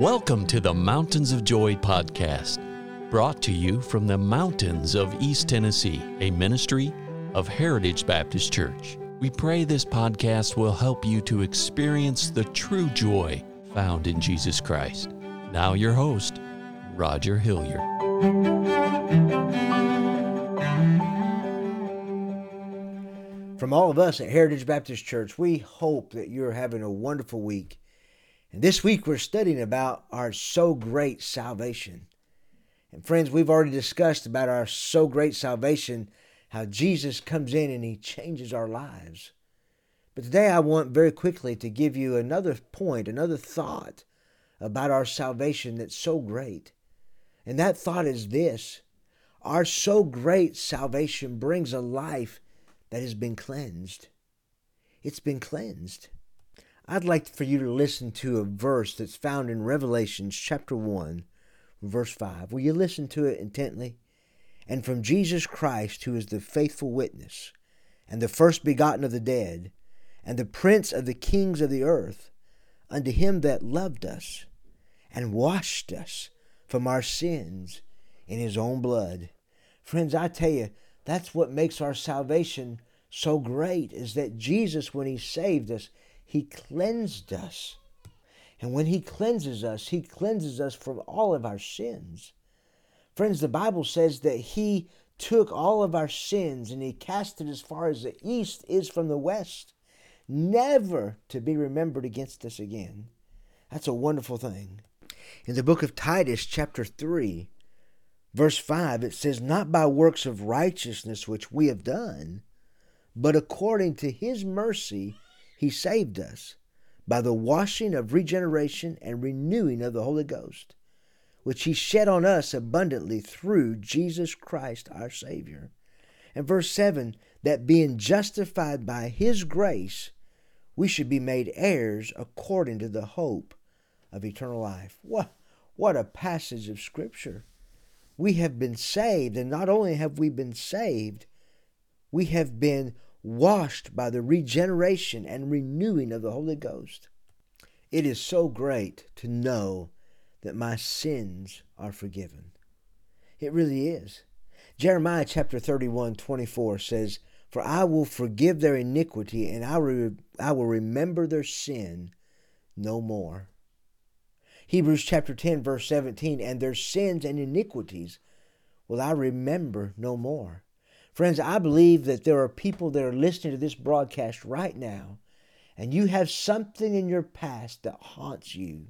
Welcome to the Mountains of Joy podcast, brought to you from the mountains of East Tennessee, a ministry of Heritage Baptist Church. We pray this podcast will help you to experience the true joy found in Jesus Christ. Now, your host, Roger Hilliard. From all of us at Heritage Baptist Church, we hope that you're having a wonderful week. And this week we're studying about our so great salvation. And friends, we've already discussed about our so great salvation, how Jesus comes in and he changes our lives. But today I want very quickly to give you another point, another thought about our salvation that's so great. And that thought is this our so great salvation brings a life that has been cleansed. It's been cleansed. I'd like for you to listen to a verse that's found in Revelations chapter 1, verse 5. Will you listen to it intently? And from Jesus Christ, who is the faithful witness, and the first begotten of the dead, and the prince of the kings of the earth, unto him that loved us, and washed us from our sins in his own blood. Friends, I tell you, that's what makes our salvation so great, is that Jesus, when he saved us, he cleansed us. And when He cleanses us, He cleanses us from all of our sins. Friends, the Bible says that He took all of our sins and He cast it as far as the east is from the west, never to be remembered against us again. That's a wonderful thing. In the book of Titus, chapter 3, verse 5, it says, Not by works of righteousness which we have done, but according to His mercy he saved us by the washing of regeneration and renewing of the Holy Ghost, which He shed on us abundantly through Jesus Christ our Savior. And verse 7 that being justified by His grace, we should be made heirs according to the hope of eternal life. What, what a passage of Scripture! We have been saved, and not only have we been saved, we have been washed by the regeneration and renewing of the Holy Ghost. It is so great to know that my sins are forgiven. It really is. Jeremiah chapter 31, 24 says, For I will forgive their iniquity, and I, re- I will remember their sin no more. Hebrews chapter 10, verse 17, And their sins and iniquities will I remember no more. Friends, I believe that there are people that are listening to this broadcast right now, and you have something in your past that haunts you,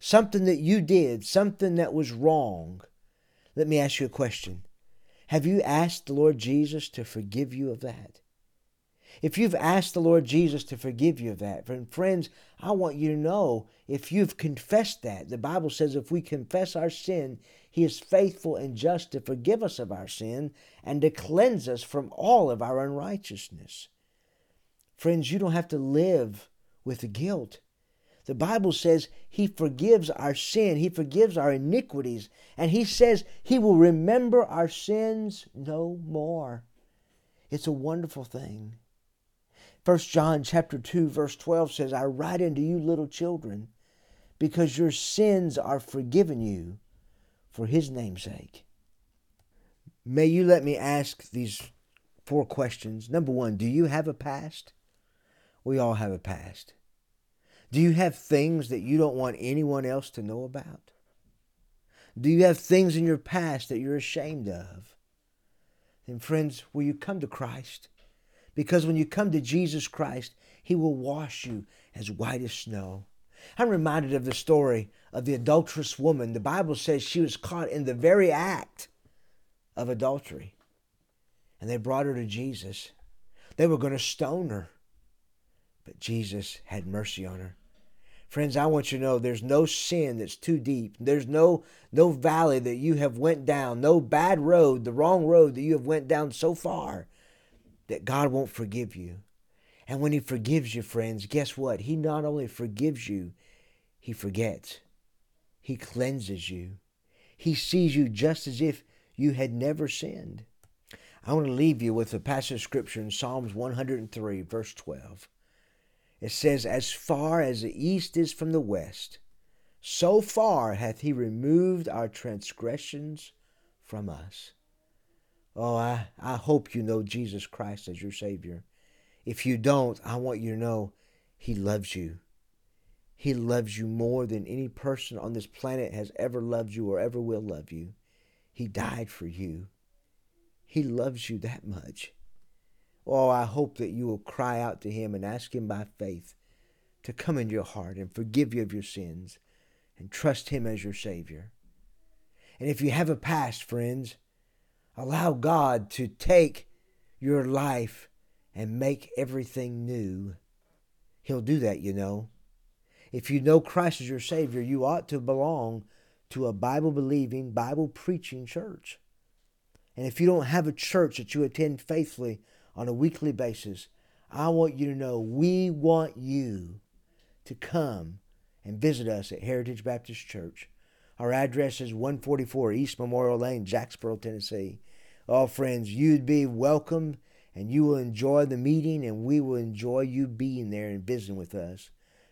something that you did, something that was wrong. Let me ask you a question. Have you asked the Lord Jesus to forgive you of that? If you've asked the Lord Jesus to forgive you of that, and friends, I want you to know if you've confessed that, the Bible says if we confess our sin, He is faithful and just to forgive us of our sin and to cleanse us from all of our unrighteousness. Friends, you don't have to live with the guilt. The Bible says He forgives our sin, He forgives our iniquities, and He says He will remember our sins no more. It's a wonderful thing. 1 John chapter 2 verse 12 says, I write unto you little children, because your sins are forgiven you for his name's sake. May you let me ask these four questions. Number one, do you have a past? We all have a past. Do you have things that you don't want anyone else to know about? Do you have things in your past that you're ashamed of? Then, friends, will you come to Christ? Because when you come to Jesus Christ, He will wash you as white as snow. I'm reminded of the story of the adulterous woman. The Bible says she was caught in the very act of adultery. And they brought her to Jesus. They were going to stone her. But Jesus had mercy on her. Friends, I want you to know there's no sin that's too deep. There's no no valley that you have went down, no bad road, the wrong road that you have went down so far that God won't forgive you. And when He forgives you, friends, guess what? He not only forgives you, He forgets. He cleanses you. He sees you just as if you had never sinned. I want to leave you with a passage of scripture in Psalms 103, verse 12. It says, As far as the east is from the west, So far hath he removed our transgressions from us. Oh, I, I hope you know Jesus Christ as your Savior. If you don't, I want you to know He loves you. He loves you more than any person on this planet has ever loved you or ever will love you. He died for you. He loves you that much. Oh, I hope that you will cry out to Him and ask Him by faith to come into your heart and forgive you of your sins and trust Him as your Savior. And if you have a past, friends, allow God to take your life and make everything new. He'll do that, you know. If you know Christ as your Savior, you ought to belong to a Bible believing, Bible preaching church. And if you don't have a church that you attend faithfully on a weekly basis, I want you to know we want you to come and visit us at Heritage Baptist Church. Our address is 144 East Memorial Lane, Jacksboro, Tennessee. Oh, friends, you'd be welcome and you will enjoy the meeting and we will enjoy you being there and visiting with us.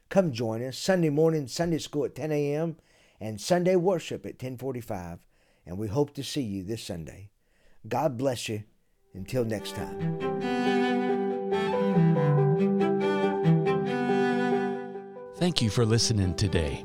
Come join us Sunday morning Sunday school at 10 a.m. and Sunday worship at 1045 and we hope to see you this Sunday. God bless you. Until next time. Thank you for listening today.